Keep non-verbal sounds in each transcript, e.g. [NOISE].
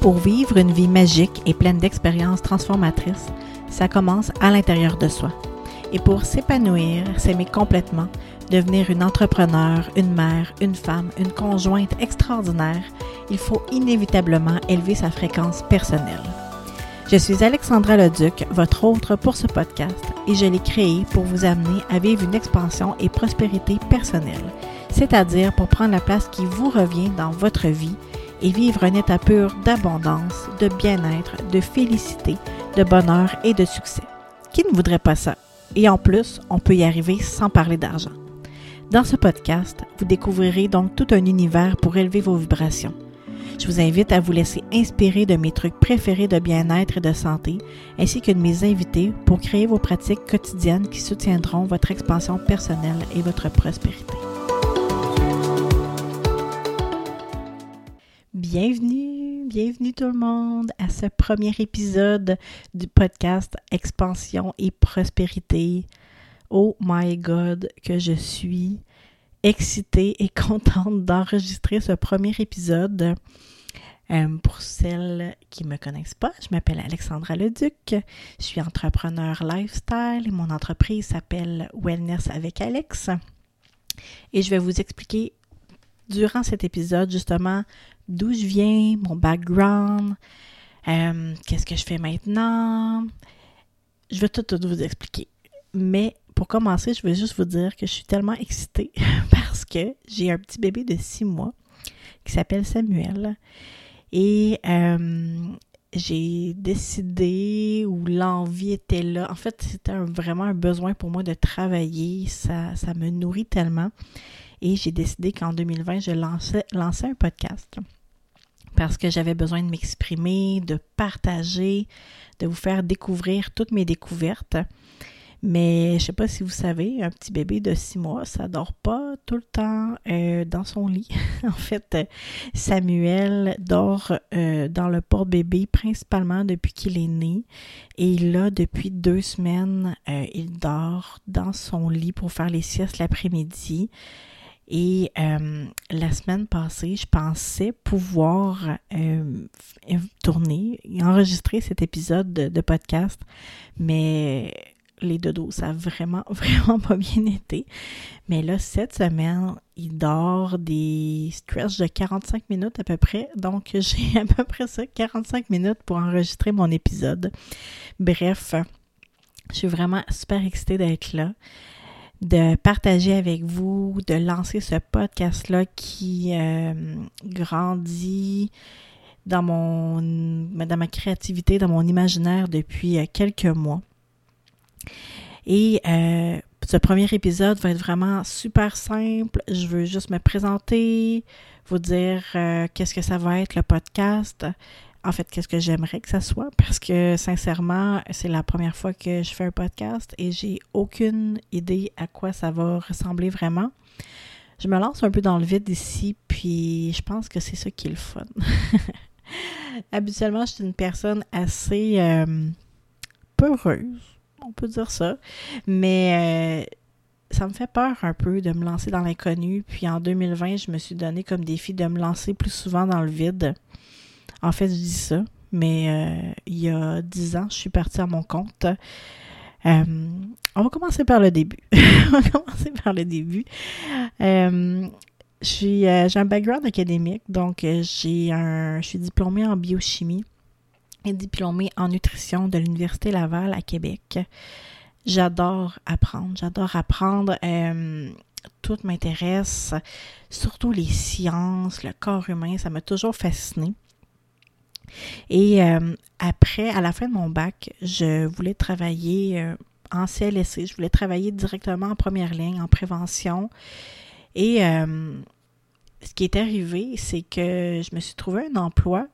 Pour vivre une vie magique et pleine d'expériences transformatrices, ça commence à l'intérieur de soi. Et pour s'épanouir, s'aimer complètement, devenir une entrepreneur, une mère, une femme, une conjointe extraordinaire, il faut inévitablement élever sa fréquence personnelle. Je suis Alexandra Leduc, votre hôte pour ce podcast, et je l'ai créé pour vous amener à vivre une expansion et prospérité personnelle, c'est-à-dire pour prendre la place qui vous revient dans votre vie et vivre un état pur d'abondance, de bien-être, de félicité, de bonheur et de succès. Qui ne voudrait pas ça? Et en plus, on peut y arriver sans parler d'argent. Dans ce podcast, vous découvrirez donc tout un univers pour élever vos vibrations. Je vous invite à vous laisser inspirer de mes trucs préférés de bien-être et de santé, ainsi que de mes invités pour créer vos pratiques quotidiennes qui soutiendront votre expansion personnelle et votre prospérité. Bienvenue, bienvenue tout le monde à ce premier épisode du podcast Expansion et Prospérité. Oh my God, que je suis excitée et [LAUGHS] contente d'enregistrer ce premier épisode. Euh, pour celles qui ne me connaissent pas, je m'appelle Alexandra Leduc. Je suis entrepreneur lifestyle et mon entreprise s'appelle Wellness avec Alex. Et je vais vous expliquer durant cet épisode justement d'où je viens, mon background, euh, qu'est-ce que je fais maintenant? Je vais tout, tout vous expliquer. Mais pour commencer, je veux juste vous dire que je suis tellement excitée [LAUGHS] parce que j'ai un petit bébé de six mois qui s'appelle Samuel. Et euh, j'ai décidé, ou l'envie était là. En fait, c'était vraiment un besoin pour moi de travailler. Ça, me nourrit tellement. Et j'ai décidé qu'en 2020, je lançais un podcast parce que j'avais besoin de m'exprimer, de partager, de vous faire découvrir toutes mes découvertes. Mais je sais pas si vous savez, un petit bébé de six mois, ça dort pas tout le temps euh, dans son lit. [LAUGHS] en fait, Samuel dort euh, dans le porte-bébé principalement depuis qu'il est né. Et là, depuis deux semaines, euh, il dort dans son lit pour faire les siestes l'après-midi. Et euh, la semaine passée, je pensais pouvoir euh, tourner, enregistrer cet épisode de, podcast, mais les dodos, ça a vraiment, [LAUGHS] vraiment pas bien été. Mais là, cette semaine, il dort des stretches de 45 minutes à peu près. Donc, [LAUGHS] j'ai à peu près ça, 45 minutes pour enregistrer mon épisode. Bref, je suis vraiment super excitée d'être là de partager avec vous, de lancer ce podcast-là qui euh, grandit dans mon dans ma créativité, dans mon imaginaire depuis euh, quelques mois. Et euh, ce premier épisode va être vraiment super simple. Je veux juste me présenter, vous dire qu'est-ce que ça va être le podcast, en fait, qu'est-ce que j'aimerais que ça soit, parce que sincèrement, c'est la première fois que je fais un podcast et j'ai aucune idée à quoi ça va ressembler vraiment. Je me lance un peu dans le vide ici, puis je pense que c'est ça qui est le fun. [LAUGHS] Habituellement, je suis une personne assez euh, peureuse, on peut dire ça, mais euh, ça me fait peur un peu de me lancer dans l'inconnu. Puis en 2020, je me suis donné comme défi de me lancer plus souvent dans le vide. En fait, je dis ça, mais euh, il y a dix ans, je suis partie à mon compte. Euh, on va commencer par le début. [LAUGHS] on va commencer par le début. Euh, j'ai un background académique, donc j'ai un, je suis diplômée en biochimie et diplômée en nutrition de l'Université Laval à Québec. J'adore apprendre, j'adore apprendre. tout m'intéresse, surtout les sciences, le corps humain, ça m'a toujours fasciné. Et euh, après, à la fin de mon bac, je voulais travailler euh, en CLSC. Je voulais travailler directement en première ligne, en prévention. Et euh, ce qui est arrivé, c'est que je me suis trouvé un emploi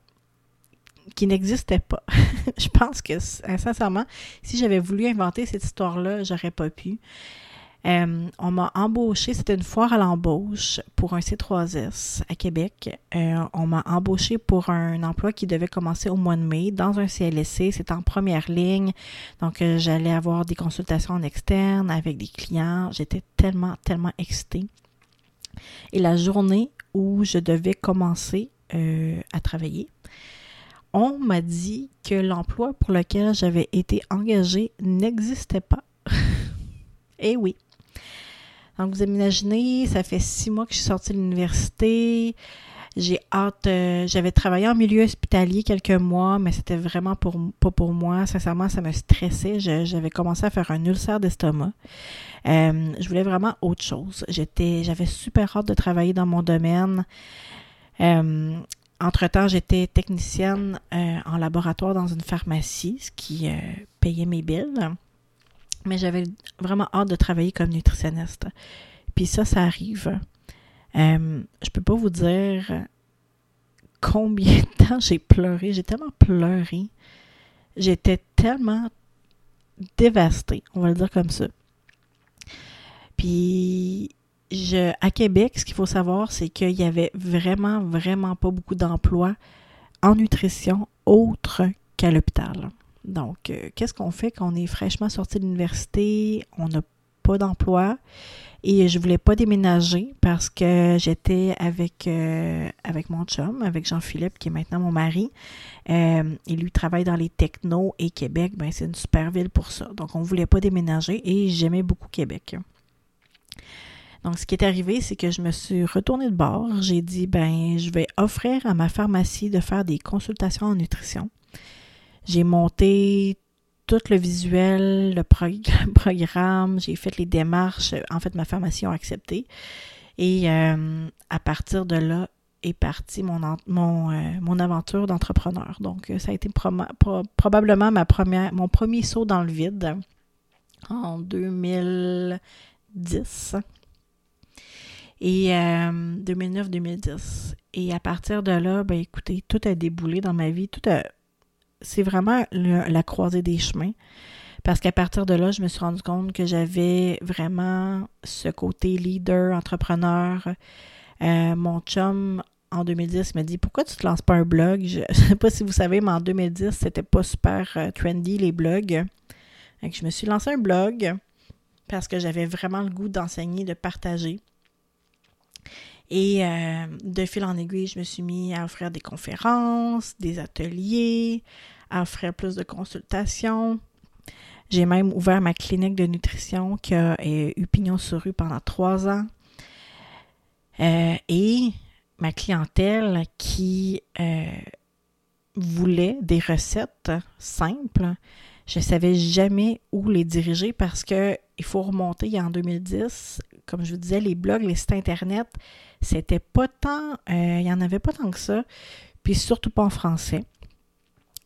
qui n'existait pas. [LAUGHS] je pense que, sincèrement, si j'avais voulu inventer cette histoire-là, j'aurais pas pu. Euh, on m'a embauché, c'était une foire à l'embauche pour un C3S à Québec. Euh, on m'a embauché pour un emploi qui devait commencer au mois de mai dans un CLSC. C'était en première ligne. Donc, euh, j'allais avoir des consultations en externe avec des clients. J'étais tellement, tellement excitée. Et la journée où je devais commencer à travailler, on m'a dit que l'emploi pour lequel j'avais été engagée n'existait pas. [LAUGHS] Eh oui. Donc, vous imaginez, ça fait six mois que je suis sortie de l'université. J'ai hâte. Euh, j'avais travaillé en milieu hospitalier quelques mois, mais c'était vraiment pas pour moi. Sincèrement, ça me stressait. J'avais commencé à faire un ulcère d'estomac. Euh, je voulais vraiment autre chose. J'avais super hâte de travailler dans mon domaine. Euh, entre-temps, j'étais technicienne en laboratoire dans une pharmacie, ce qui payait mes billes. Mais j'avais vraiment hâte de travailler comme nutritionniste. Puis ça, ça arrive. Euh, je peux pas vous dire combien de [LAUGHS] temps j'ai pleuré. J'ai tellement pleuré. J'étais tellement dévastée, on va le dire comme ça. Puis, je, à Québec, ce qu'il faut savoir, c'est qu'il y avait vraiment, vraiment pas beaucoup d'emplois en nutrition autre qu'à l'hôpital. Donc, euh, qu'est-ce qu'on fait quand on est fraîchement sorti de l'université, on n'a pas d'emploi et je voulais pas déménager parce que j'étais avec, euh, avec mon chum, avec Jean-Philippe, qui est maintenant mon mari. Euh, il lui travaille dans les technos et Québec, ben, c'est une super ville pour ça. Donc, on ne voulait pas déménager et j'aimais beaucoup Québec. Donc, ce qui est arrivé, c'est que je me suis retournée de bord. J'ai dit, ben, je vais offrir à ma pharmacie de faire des consultations en nutrition. J'ai monté tout le visuel, [LAUGHS] le, programme, j'ai fait les démarches. En fait, ma formation a accepté. Et euh, à partir de là est partie mon, mon, euh, mon aventure d'entrepreneur. Donc, ça a été probablement ma première, mon premier saut dans le vide en 2010. Et 2009-2010. Euh, Et à partir de là, ben écoutez, tout a déboulé dans ma vie, tout a c'est vraiment la croisée des chemins. Parce qu'à partir de là, je me suis rendu compte que j'avais vraiment ce côté leader, entrepreneur. Euh, mon chum, en 2010, m'a dit Pourquoi tu te lances pas un blog? Je [LAUGHS] ne sais pas si vous savez, mais en 2010, c'était pas super euh, trendy les blogs. Donc, je me suis lancé un blog parce que j'avais vraiment le goût d'enseigner, de partager. Et euh, de fil en aiguille, je me suis mis à offrir des conférences, des ateliers, à offrir plus de consultations. J'ai même ouvert ma clinique de nutrition qui a euh, eu pignon sur rue pendant trois ans. Euh, et ma clientèle qui voulait des recettes simples, je ne savais jamais où les diriger parce que il faut remonter en 2010. Comme je vous disais, les blogs, les sites internet, c'était pas tant, euh, il n'y en avait pas tant que ça, puis surtout pas en français.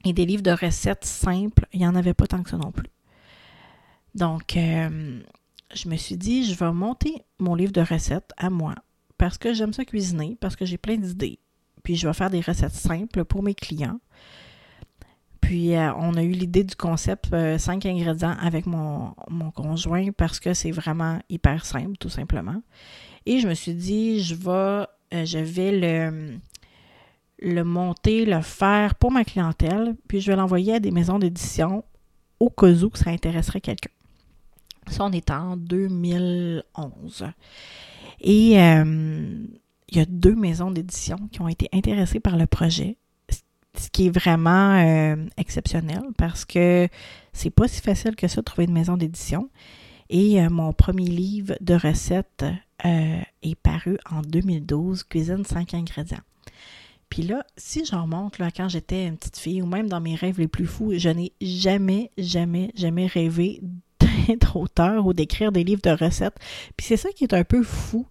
Et des livres de recettes simples, il n'y en avait pas tant que ça non plus. Donc, euh, je me suis dit, je vais monter mon livre de recettes à moi parce que j'aime ça cuisiner, parce que j'ai plein d'idées. Puis je vais faire des recettes simples pour mes clients. Puis euh, on a eu l'idée du concept 5 ingrédients avec mon, mon conjoint parce que c'est vraiment hyper simple, tout simplement. Et je me suis dit, je vais, euh, je vais le, le monter, le faire pour ma clientèle, puis je vais l'envoyer à des maisons d'édition au cas où que ça intéresserait quelqu'un. Ça, on est en 2011. Et euh, il y a deux maisons d'édition qui ont été intéressées par le projet, ce qui est vraiment euh, exceptionnel parce que c'est pas si facile que ça de trouver une maison d'édition. Et mon premier livre de recettes euh, est paru en 2012, Cuisine 5 ingrédients. Puis là, si j'en remonte là, quand j'étais une petite fille, ou même dans mes rêves les plus fous, je n'ai jamais, jamais, jamais rêvé d'être [LAUGHS] auteur ou d'écrire des livres de recettes. Puis c'est ça qui est un peu fou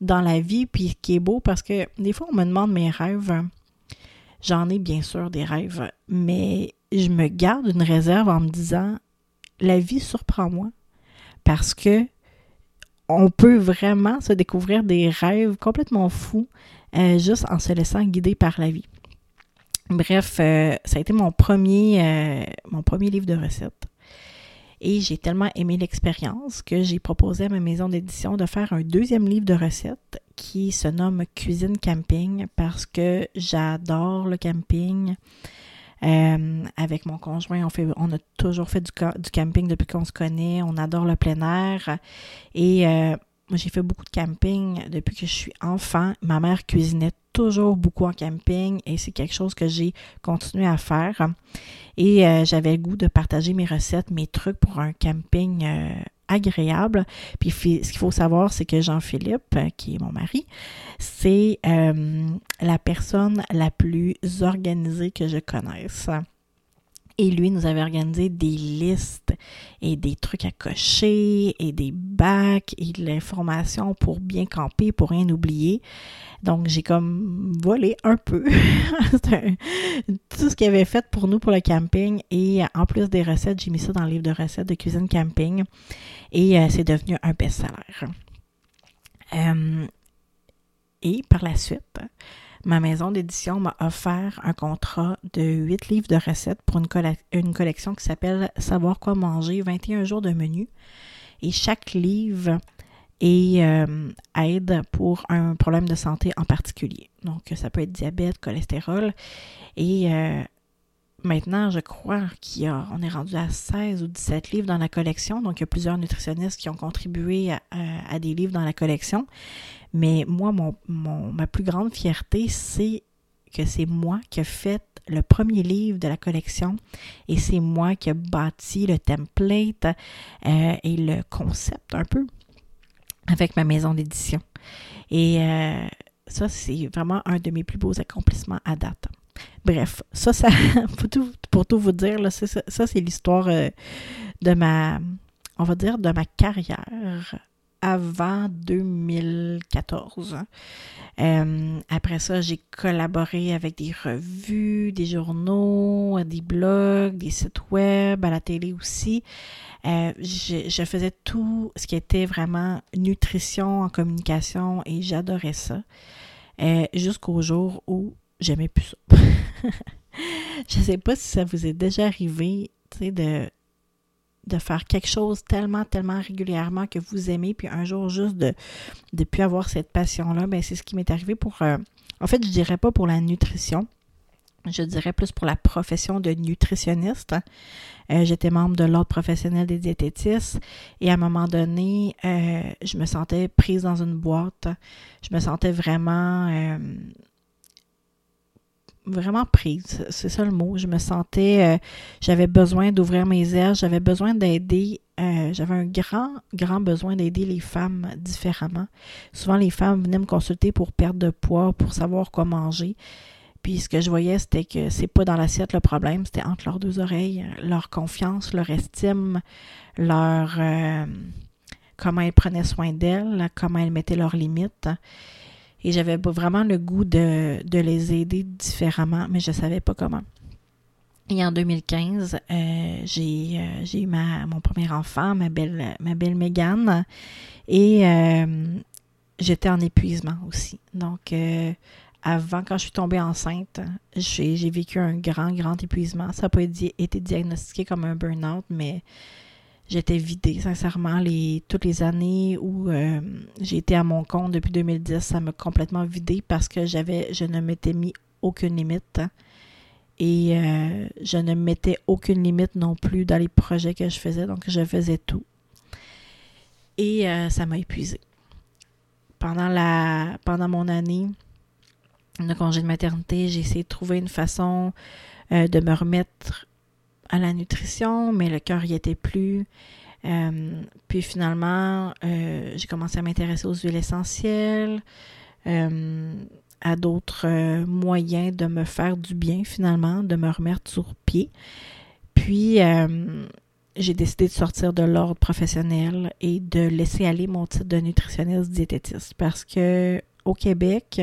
dans la vie, puis qui est beau parce que des fois, on me demande mes rêves. J'en ai bien sûr des rêves, mais je me garde une réserve en me disant la vie surprend moi parce que on peut vraiment se découvrir des rêves complètement fous euh, juste en se laissant guider par la vie. Bref, euh, ça a été mon premier, euh, mon premier livre de recettes. Et j'ai tellement aimé l'expérience que j'ai proposé à ma maison d'édition de faire un deuxième livre de recettes qui se nomme Cuisine Camping parce que j'adore le camping. Euh, avec mon conjoint, on, fait, on a toujours fait du, camping depuis qu'on se connaît. On adore le plein air. Et euh, j'ai fait beaucoup de camping depuis que je suis enfant. Ma mère cuisinait toujours beaucoup en camping et c'est quelque chose que j'ai continué à faire. Et euh, j'avais le goût de partager mes recettes, mes trucs pour un camping euh, agréable. Puis ce qu'il faut savoir, c'est que Jean-Philippe, euh, qui est mon mari, c'est la personne la plus organisée que je connaisse. Et lui nous avait organisé des listes et des trucs à cocher et des bacs et de l'information pour bien camper, pour rien oublier. Donc, j'ai comme volé un peu [LAUGHS] tout ce qu'il avait fait pour nous pour le camping. Et en plus des recettes, j'ai mis ça dans le livre de recettes de cuisine camping. Et euh, c'est devenu un best-seller. Euh, et par la suite, ma maison d'édition m'a offert un contrat de 8 livres de recettes pour une, collection qui s'appelle Savoir quoi manger, 21 jours de menu. Et chaque livre et euh, aide pour un problème de santé en particulier. Donc, ça peut être diabète, cholestérol. Et euh, maintenant, je crois qu'on est rendu à 16 ou 17 livres dans la collection. Donc, il y a plusieurs nutritionnistes qui ont contribué à, des livres dans la collection. Mais moi, mon, ma plus grande fierté, c'est que c'est moi qui ai fait le premier livre de la collection et c'est moi qui ai bâti le template euh, et le concept un peu avec ma maison d'édition. Et euh, ça, c'est vraiment un de mes plus beaux accomplissements à date. Bref, ça, ça [LAUGHS] pour, tout, pour tout vous dire, là, ça, c'est l'histoire euh, de ma, on va dire, de ma carrière avant 2014. Euh, après ça, j'ai collaboré avec des revues, des journaux, des blogs, des sites web, à la télé aussi. Euh, je, faisais tout ce qui était vraiment nutrition en communication et j'adorais ça. Jusqu'au jour où j'aimais plus ça. [LAUGHS] [LAUGHS] je ne sais pas si ça vous est déjà arrivé, de de faire quelque chose tellement, tellement régulièrement que vous aimez, puis un jour juste de ne plus avoir cette passion-là, ben c'est ce qui m'est arrivé pour, euh, en fait, je dirais pas pour la nutrition, je dirais plus pour la profession de nutritionniste. Euh, j'étais membre de l'ordre professionnel des diététistes et à un moment donné, euh, je me sentais prise dans une boîte. Je me sentais vraiment vraiment prise. C'est ça le mot. Je me sentais, euh, j'avais besoin d'ouvrir mes ailes, j'avais besoin d'aider, euh, j'avais un grand, grand besoin d'aider les femmes différemment. Souvent, les femmes venaient me consulter pour perdre de poids, pour savoir quoi manger. Puis ce que je voyais, c'était que c'est pas dans l'assiette le problème, c'était entre leurs deux oreilles, leur confiance, leur estime, leur euh, comment elles prenaient soin d'elles, comment elles mettaient leurs limites. Et j'avais vraiment le goût de, les aider différemment, mais je ne savais pas comment. Et en 2015, euh, euh, j'ai eu ma, mon premier enfant, ma belle, ma belle Mégane, et euh, j'étais en épuisement aussi. Donc, avant, quand je suis tombée enceinte, j'ai vécu un grand, grand épuisement. Ça n'a pas été diagnostiqué comme un burn-out, mais j'étais vidée, sincèrement. Toutes les années où euh, j'ai été à mon compte depuis 2010, ça m'a complètement vidée parce que je ne m'étais mis aucune limite. Et euh, je ne mettais aucune limite non plus dans les projets que je faisais. Donc, je faisais tout. Et euh, ça m'a épuisée. Pendant, la, pendant mon année de congé de maternité, j'ai essayé de trouver une façon de me remettre à la nutrition, mais le cœur y était plus. Euh, puis finalement, euh, j'ai commencé à m'intéresser aux huiles essentielles, euh, à d'autres moyens de me faire du bien finalement, de me remettre sur pied. Puis j'ai décidé de sortir de l'ordre professionnel et de laisser aller mon titre de nutritionniste diététiste parce que au Québec,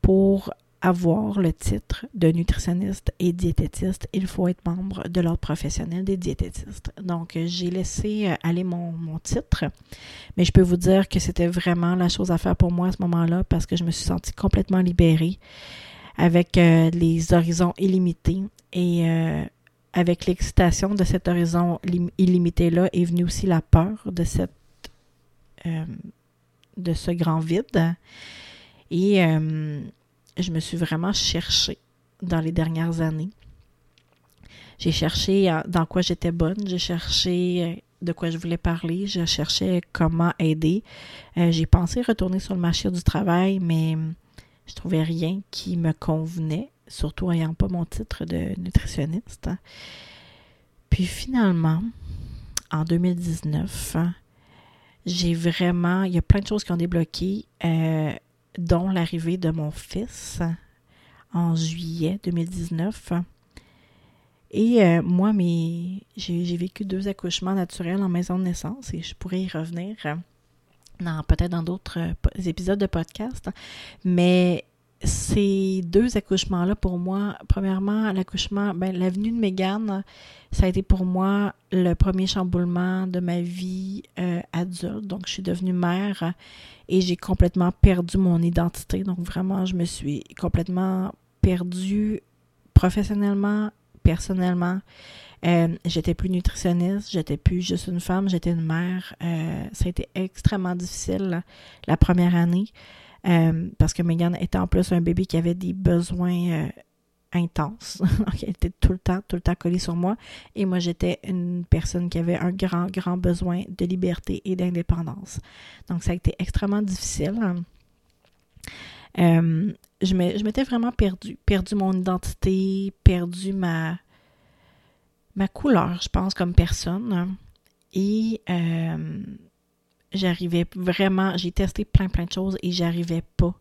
pour avoir le titre de nutritionniste et diététiste, il faut être membre de l'ordre professionnel des diététistes. Donc, j'ai laissé euh, aller mon, titre, mais je peux vous dire que c'était vraiment la chose à faire pour moi à ce moment-là parce que je me suis sentie complètement libérée avec euh, les horizons illimités et euh, avec l'excitation de cet horizon illimité-là est venue aussi la peur de cette de ce grand vide. Et je me suis vraiment cherchée dans les dernières années. J'ai cherché dans quoi j'étais bonne, j'ai cherché euh, de quoi je voulais parler. Je cherchais comment aider. Euh, j'ai pensé retourner sur le marché du travail, mais je trouvais rien qui me convenait, surtout ayant pas mon titre de nutritionniste. Puis finalement, en 2019, j'ai vraiment, il y a plein de choses qui ont débloqué, euh, dont l'arrivée de mon fils en juillet 2019. Et euh, moi, j'ai vécu deux accouchements naturels en maison de naissance et je pourrais y revenir euh, peut-être dans d'autres épisodes de podcast. Mais ces deux accouchements-là, pour moi, premièrement, l'accouchement, ben, l'avenue de Mégane, ça a été pour moi le premier chamboulement de ma vie euh, adulte. Donc, je suis devenue mère et j'ai complètement perdu mon identité. Donc, vraiment, je me suis complètement perdue professionnellement, personnellement. Euh, j'étais plus nutritionniste, j'étais plus juste une femme, j'étais une mère. Euh, ça a été extrêmement difficile la première année. Euh, parce que Megan était en plus un bébé qui avait des besoins euh, intenses. [LAUGHS] Donc, elle était tout le temps, tout le temps collée sur moi. Et moi, j'étais une personne qui avait un grand, grand besoin de liberté et d'indépendance. Donc, ça a été extrêmement difficile. Euh, je m'étais vraiment perdue. Perdu mon identité, perdu ma, ma couleur, je pense, comme personne. Et j'arrivais vraiment, j'ai testé plein plein de choses et j'arrivais pas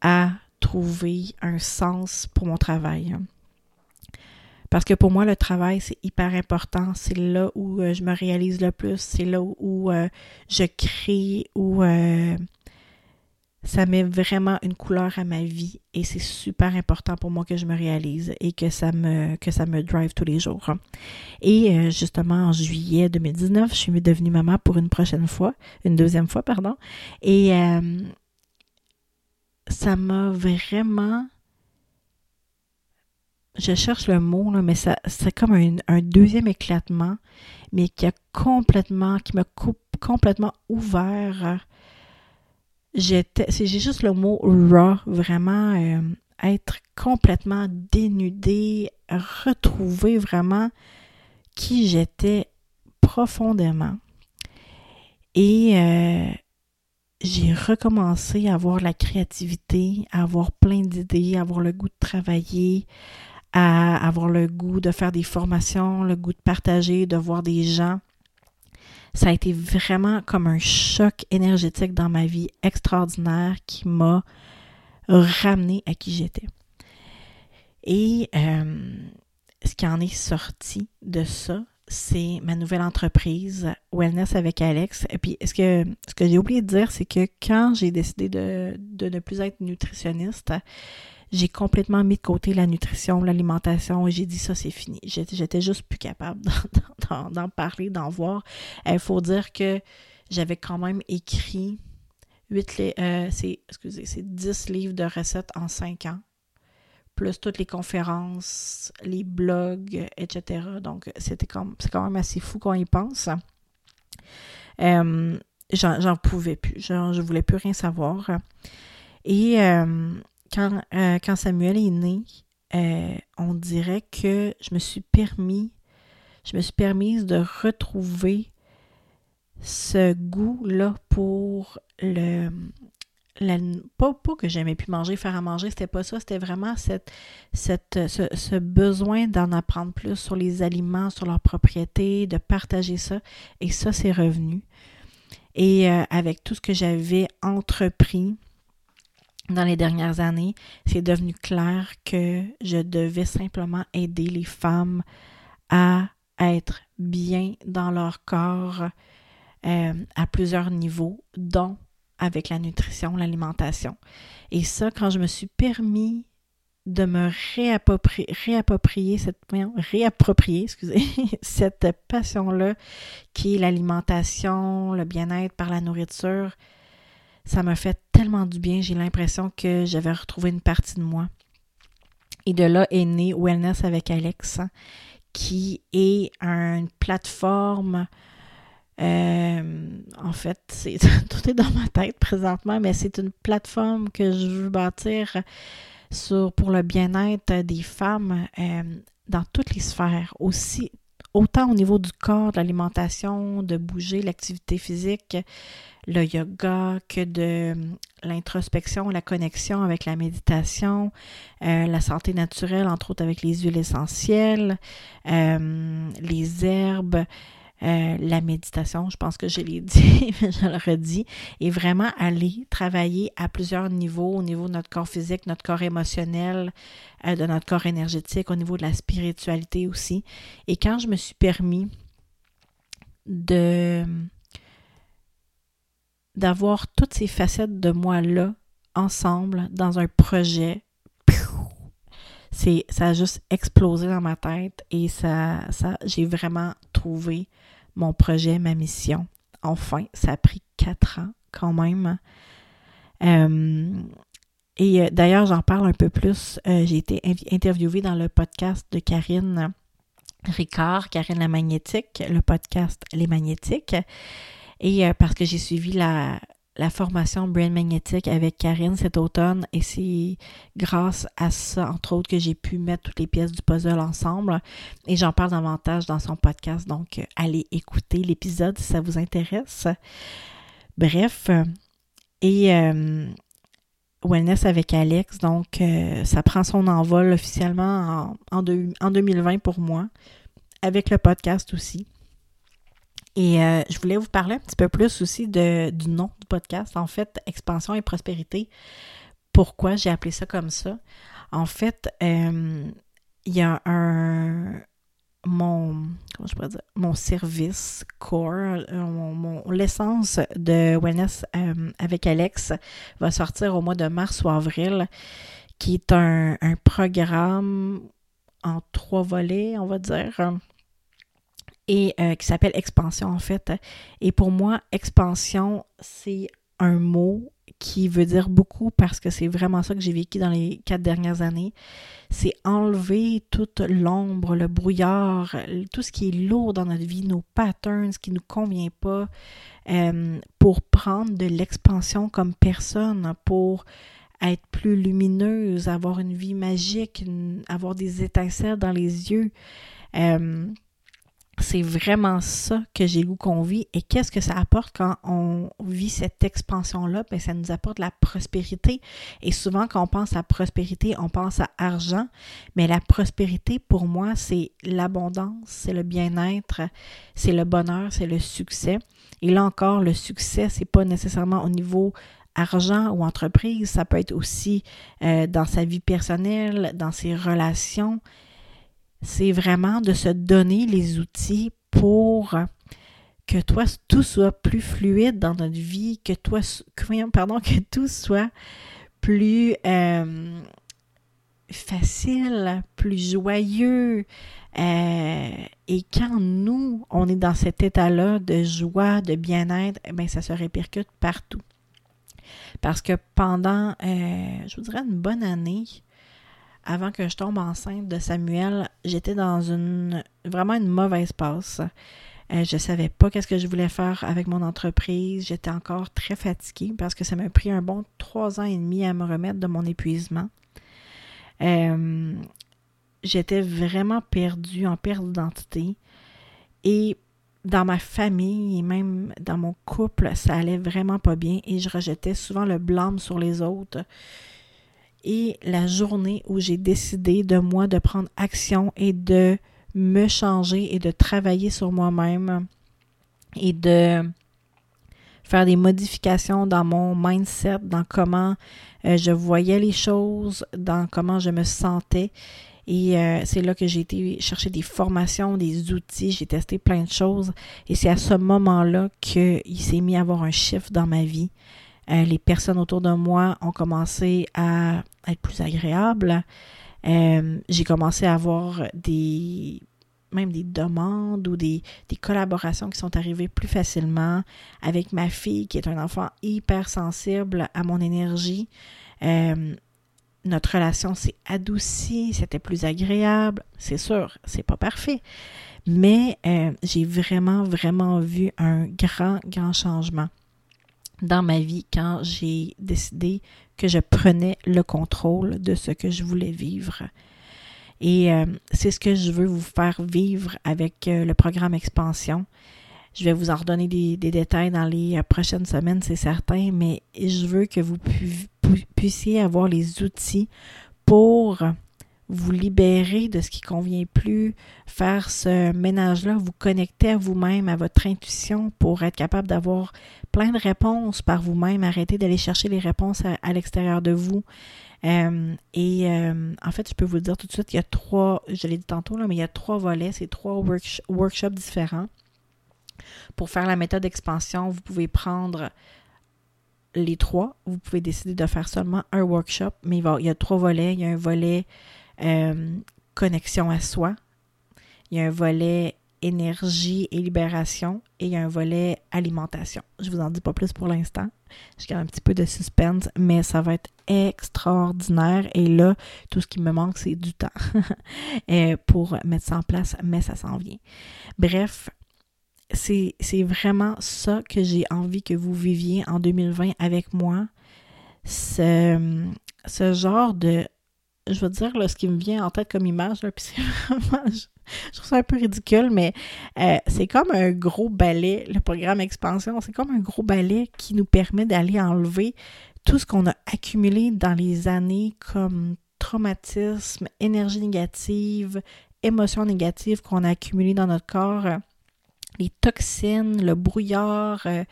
à trouver un sens pour mon travail. Parce que pour moi, le travail, c'est hyper important. C'est là où euh, je me réalise le plus. C'est là où, euh, je crée, où ça met vraiment une couleur à ma vie et c'est super important pour moi que je me réalise et que ça me, que ça me drive tous les jours. Et euh, justement, en juillet 2019, je suis devenue maman pour une prochaine fois, une deuxième fois, pardon. Et euh, ça m'a vraiment... Je cherche le mot, là, mais ça, c'est comme un, un, deuxième éclatement, mais qui a complètement, qui coupe complètement ouvert j'étais, j'ai juste le mot raw, vraiment euh, être complètement dénudé, retrouver vraiment qui j'étais profondément. Et euh, j'ai recommencé à avoir la créativité, à avoir plein d'idées, à avoir le goût de travailler, à avoir le goût de faire des formations, le goût de partager, de voir des gens ça a été vraiment comme un choc énergétique dans ma vie extraordinaire qui m'a ramené à qui j'étais. Et euh, ce qui en est sorti de ça, c'est ma nouvelle entreprise Wellness avec Alex. Et puis, ce que, ce que j'ai oublié de dire, c'est que quand j'ai décidé de, de ne plus être nutritionniste, j'ai complètement mis de côté la nutrition, l'alimentation et j'ai dit ça, c'est fini. J'étais juste plus capable d'en parler, d'en voir. Il faut dire que j'avais quand même écrit 8 euh, c'est, excusez, c'est 10 livres de recettes en 5 ans, plus toutes les conférences, les blogs, etc. Donc, c'était c'est quand même assez fou qu'on y pense. Euh, j'en, pouvais plus. Je je voulais plus rien savoir. Et euh, euh, quand, Samuel est né, euh, on dirait que je me suis permis, je me suis permise de retrouver ce goût-là pour le. pas, que j'aimais plus manger, faire à manger, c'était pas ça, c'était vraiment cette, cette, ce, besoin d'en apprendre plus sur les aliments, sur leurs propriétés, de partager ça. Et ça, c'est revenu. Et euh, avec tout ce que j'avais entrepris, dans les dernières années, c'est devenu clair que je devais simplement aider les femmes à être bien dans leur corps euh, à plusieurs niveaux, dont avec la nutrition, l'alimentation. Et ça, quand je me suis permis de me réapproprier, cette réapproprier, excusez, [LAUGHS] cette passion-là qui est l'alimentation, le bien-être par la nourriture, ça m'a fait tellement du bien. J'ai l'impression que j'avais retrouvé une partie de moi. Et de là est né Wellness avec Alex, qui est une plateforme. Euh, en fait, c'est, [LAUGHS] tout est dans ma tête présentement, mais c'est une plateforme que je veux bâtir sur, pour le bien-être des femmes euh, dans toutes les sphères, aussi autant au niveau du corps, de l'alimentation, de bouger, l'activité physique, le yoga, que de l'introspection, la connexion avec la méditation, euh, la santé naturelle, entre autres avec les huiles essentielles, euh, les herbes, euh, la méditation, je pense que je l'ai [LAUGHS] dit, mais je le redis, et vraiment aller travailler à plusieurs niveaux, au niveau de notre corps physique, notre corps émotionnel, de notre corps énergétique, au niveau de la spiritualité aussi. Et quand je me suis permis de d'avoir toutes ces facettes de moi-là ensemble dans un projet. C'est, ça a juste explosé dans ma tête et ça, ça, j'ai vraiment trouvé mon projet, ma mission. Enfin, ça a pris quatre ans quand même. Euh, et euh, d'ailleurs, j'en parle un peu plus. Euh, j'ai été interviewée dans le podcast de Karine Ricard, Karine la Magnétique, le podcast Les Magnétiques. Et euh, parce que j'ai suivi la, formation Brain Magnétique avec Karine cet automne et c'est grâce à ça, entre autres, que j'ai pu mettre toutes les pièces du puzzle ensemble et j'en parle davantage dans son podcast, donc euh, allez écouter l'épisode si ça vous intéresse. Bref, et euh, Wellness avec Alex, donc ça prend son envol officiellement en, en 2020 pour moi, avec le podcast aussi. Et euh, je voulais vous parler un petit peu plus aussi de, du nom du podcast, en fait, Expansion et Prospérité. Pourquoi j'ai appelé ça comme ça? En fait, euh, il y a un mon comment je pourrais dire? Mon service core euh, mon, l'essence de wellness avec Alex va sortir au mois de mars ou avril qui est un, un programme en trois volets on va dire et euh, qui s'appelle expansion en fait. Et pour moi, expansion, c'est un mot qui veut dire beaucoup parce que c'est vraiment ça que j'ai vécu dans les quatre dernières années. C'est enlever toute l'ombre, le brouillard, tout ce qui est lourd dans notre vie, nos patterns, ce qui ne nous convient pas, euh, pour prendre de l'expansion comme personne, pour être plus lumineuse, avoir une vie magique, avoir des étincelles dans les yeux. Euh, c'est vraiment ça que j'ai goût qu'on vit. Et qu'est-ce que ça apporte quand on vit cette expansion-là? Bien, ça nous apporte la prospérité. Et souvent, quand on pense à prospérité, on pense à argent. Mais la prospérité, pour moi, c'est l'abondance, c'est le bien-être, c'est le bonheur, c'est le succès. Et là encore, le succès, c'est pas nécessairement au niveau argent ou entreprise, ça peut être aussi euh, dans sa vie personnelle, dans ses relations, c'est vraiment de se donner les outils pour que toi, tout soit plus fluide dans notre vie, que toi, [LAUGHS] tout soit plus euh, facile, plus joyeux. Euh, et quand nous, on est dans cet état-là de joie, de bien-être, eh ça se répercute partout. Parce que pendant, euh, je vous dirais, une bonne année, avant que je tombe enceinte de Samuel, j'étais dans une vraiment une mauvaise passe. Euh, je ne savais pas qu'est-ce que je voulais faire avec mon entreprise. J'étais encore très fatiguée parce que ça m'a pris un bon trois ans et demi à me remettre de mon épuisement. Euh, j'étais vraiment perdue, en perte d'identité. Et dans ma famille et même dans mon couple, ça allait vraiment pas bien et je rejetais souvent le blâme sur les autres et la journée où j'ai décidé de moi de prendre action et de me changer et de travailler sur moi-même et de faire des modifications dans mon mindset, dans comment euh, je voyais les choses, dans comment je me sentais. Et euh, c'est là que j'ai été chercher des formations, des outils, j'ai testé plein de choses. Et c'est à ce moment-là qu'il s'est mis à avoir un chiffre dans ma vie. Euh, les personnes autour de moi ont commencé à être plus agréables. Euh, j'ai commencé à avoir des même des demandes ou des, collaborations qui sont arrivées plus facilement avec ma fille qui est un enfant hyper sensible à mon énergie. Euh, notre relation s'est adoucie, c'était plus agréable. C'est sûr, c'est pas parfait. Mais j'ai vraiment, vraiment vu un grand, grand changement dans ma vie quand j'ai décidé que je prenais le contrôle de ce que je voulais vivre. Et c'est ce que je veux vous faire vivre avec le programme Expansion. Je vais vous en redonner des, détails dans les prochaines semaines, c'est certain, mais je veux que vous puissiez avoir les outils pour vous libérer de ce qui convient plus, faire ce ménage-là, vous connecter à vous-même, à votre intuition pour être capable d'avoir plein de réponses par vous-même, arrêter d'aller chercher les réponses à, l'extérieur de vous. Euh, et euh, en fait, je peux vous dire tout de suite, il y a trois, je l'ai dit tantôt, là, mais il y a trois volets, c'est trois workshops différents. Pour faire la méthode d'expansion, vous pouvez prendre les trois. Vous pouvez décider de faire seulement un workshop, mais il y a trois volets. Il y a un volet euh, connexion à soi. Il y a un volet énergie et libération et il y a un volet alimentation. Je vous en dis pas plus pour l'instant. Je garde un petit peu de suspense, mais ça va être extraordinaire. Et là, tout ce qui me manque, c'est du temps [LAUGHS] euh, pour mettre ça en place, mais ça s'en vient. Bref, c'est vraiment ça que j'ai envie que vous viviez en 2020 avec moi. Ce, ce genre de je veux dire, là, ce qui me vient en tête comme image, [LAUGHS] puis c'est vraiment, je, trouve ça un peu ridicule, mais euh, c'est comme un gros balai, le programme Expansion, c'est comme un gros balai qui nous permet d'aller enlever tout ce qu'on a accumulé dans les années comme traumatisme, énergie négative, émotions négatives qu'on a accumulées dans notre corps, les toxines, le brouillard, euh,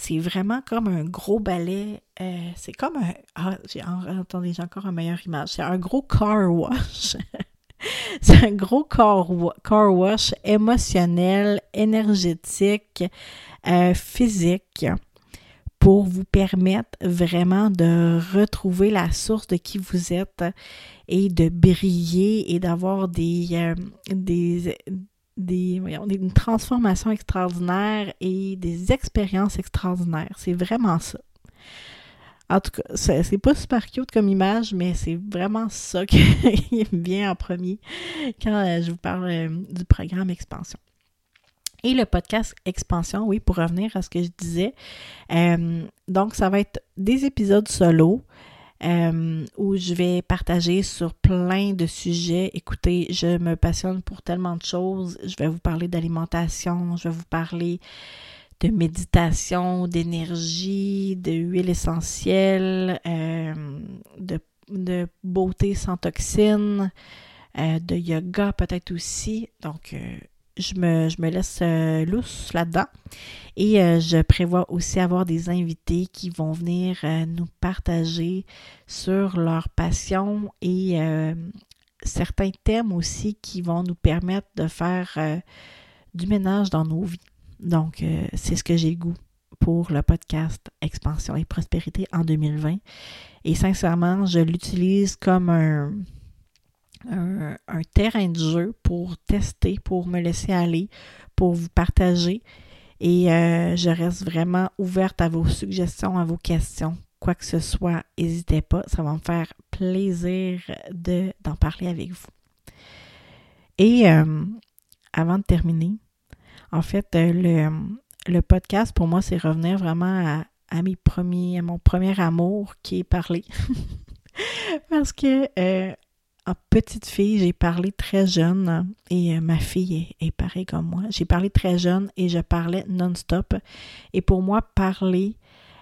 c'est vraiment comme un gros balai. Euh, c'est comme un. Ah, attendez, j'ai encore une meilleure image. C'est un gros car wash. [LAUGHS] c'est un gros car, wash émotionnel, énergétique, euh, physique pour vous permettre vraiment de retrouver la source de qui vous êtes et de briller et d'avoir des, euh, des, des, une transformation extraordinaire et des expériences extraordinaires. C'est vraiment ça. En tout cas, c'est pas super cute comme image, mais c'est vraiment ça qui [LAUGHS] vient en premier quand euh, je vous parle euh, du programme Expansion. Et le podcast Expansion, oui, pour revenir à ce que je disais. Euh, donc, ça va être des épisodes solo. Euh, où je vais partager sur plein de sujets. Écoutez, je me passionne pour tellement de choses. Je vais vous parler d'alimentation, je vais vous parler de méditation, d'énergie, de huile essentielle, euh, de, beauté sans toxines, euh, de yoga peut-être aussi. Donc, je me, je me laisse euh, lousse là-dedans. Et euh, je prévois aussi avoir des invités qui vont venir euh, nous partager sur leur passion et certains thèmes aussi qui vont nous permettre de faire du ménage dans nos vies. Donc, c'est ce que j'ai goût pour le podcast Expansion et Prospérité en 2020. Et sincèrement, je l'utilise comme un un, terrain de jeu pour tester, pour me laisser aller, pour vous partager. Et euh, je reste vraiment ouverte à vos suggestions, à vos questions. Quoi que ce soit, n'hésitez pas. Ça va me faire plaisir de, d'en parler avec vous. Et euh, avant de terminer, en fait, euh, le, podcast, pour moi, c'est revenir vraiment à, mes à mon premier amour qui est parler. [LAUGHS] Parce que petite fille, j'ai parlé très jeune et euh, ma fille est, pareille comme moi. J'ai parlé très jeune et je parlais non-stop. Et pour moi, parler,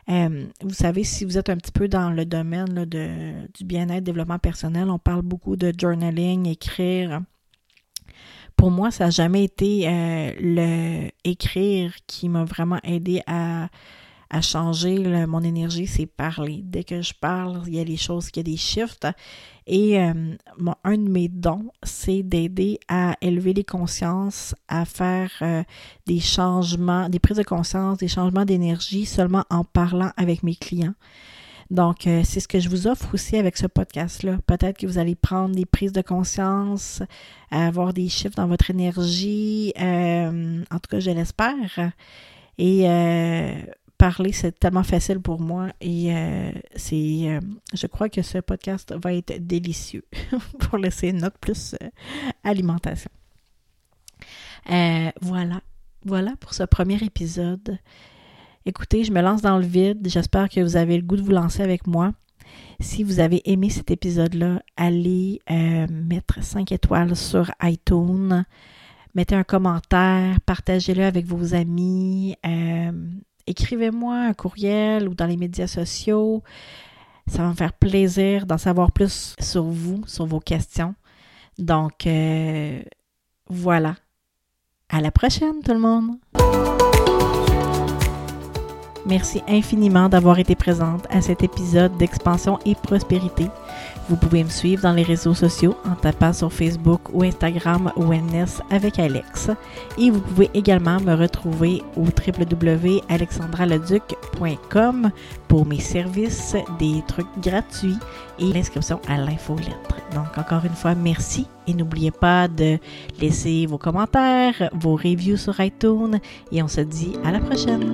euh, vous savez, si vous êtes un petit peu dans le domaine de, du bien-être, développement personnel, on parle beaucoup de journaling, écrire. Pour moi, ça n'a jamais été euh, le écrire qui m'a vraiment aidé à à changer mon énergie, c'est parler. Dès que je parle, il y a des choses, il y a des shifts. Et euh, un de mes dons, c'est d'aider à élever les consciences, à faire euh, des changements, des prises de conscience, des changements d'énergie seulement en parlant avec mes clients. Donc, euh, c'est ce que je vous offre aussi avec ce podcast-là. Peut-être que vous allez prendre des prises de conscience, avoir des chiffres dans votre énergie. en tout cas, je l'espère. Et parler, c'est tellement facile pour moi et euh, c'est, euh, je crois que ce podcast va être délicieux [LAUGHS] pour laisser une note plus euh, alimentation. voilà, voilà pour ce premier épisode. Écoutez, je me lance dans le vide. J'espère que vous avez le goût de vous lancer avec moi. Si vous avez aimé cet épisode-là, allez mettre 5 étoiles sur iTunes, mettez un commentaire, partagez-le avec vos amis, écrivez-moi un courriel ou dans les médias sociaux. Ça va me faire plaisir d'en savoir plus sur vous, sur vos questions. Donc, euh, voilà. À la prochaine, tout le monde! Merci infiniment d'avoir été présente à cet épisode d'Expansion et Prospérité. Vous pouvez me suivre dans les réseaux sociaux en tapant sur Facebook ou Instagram Wellness avec Alex. Et vous pouvez également me retrouver au www.alexandraleduc.com pour mes services, des trucs gratuits et l'inscription à l'infolettre. Donc encore une fois, merci et n'oubliez pas de laisser vos commentaires, vos reviews sur iTunes et on se dit à la prochaine.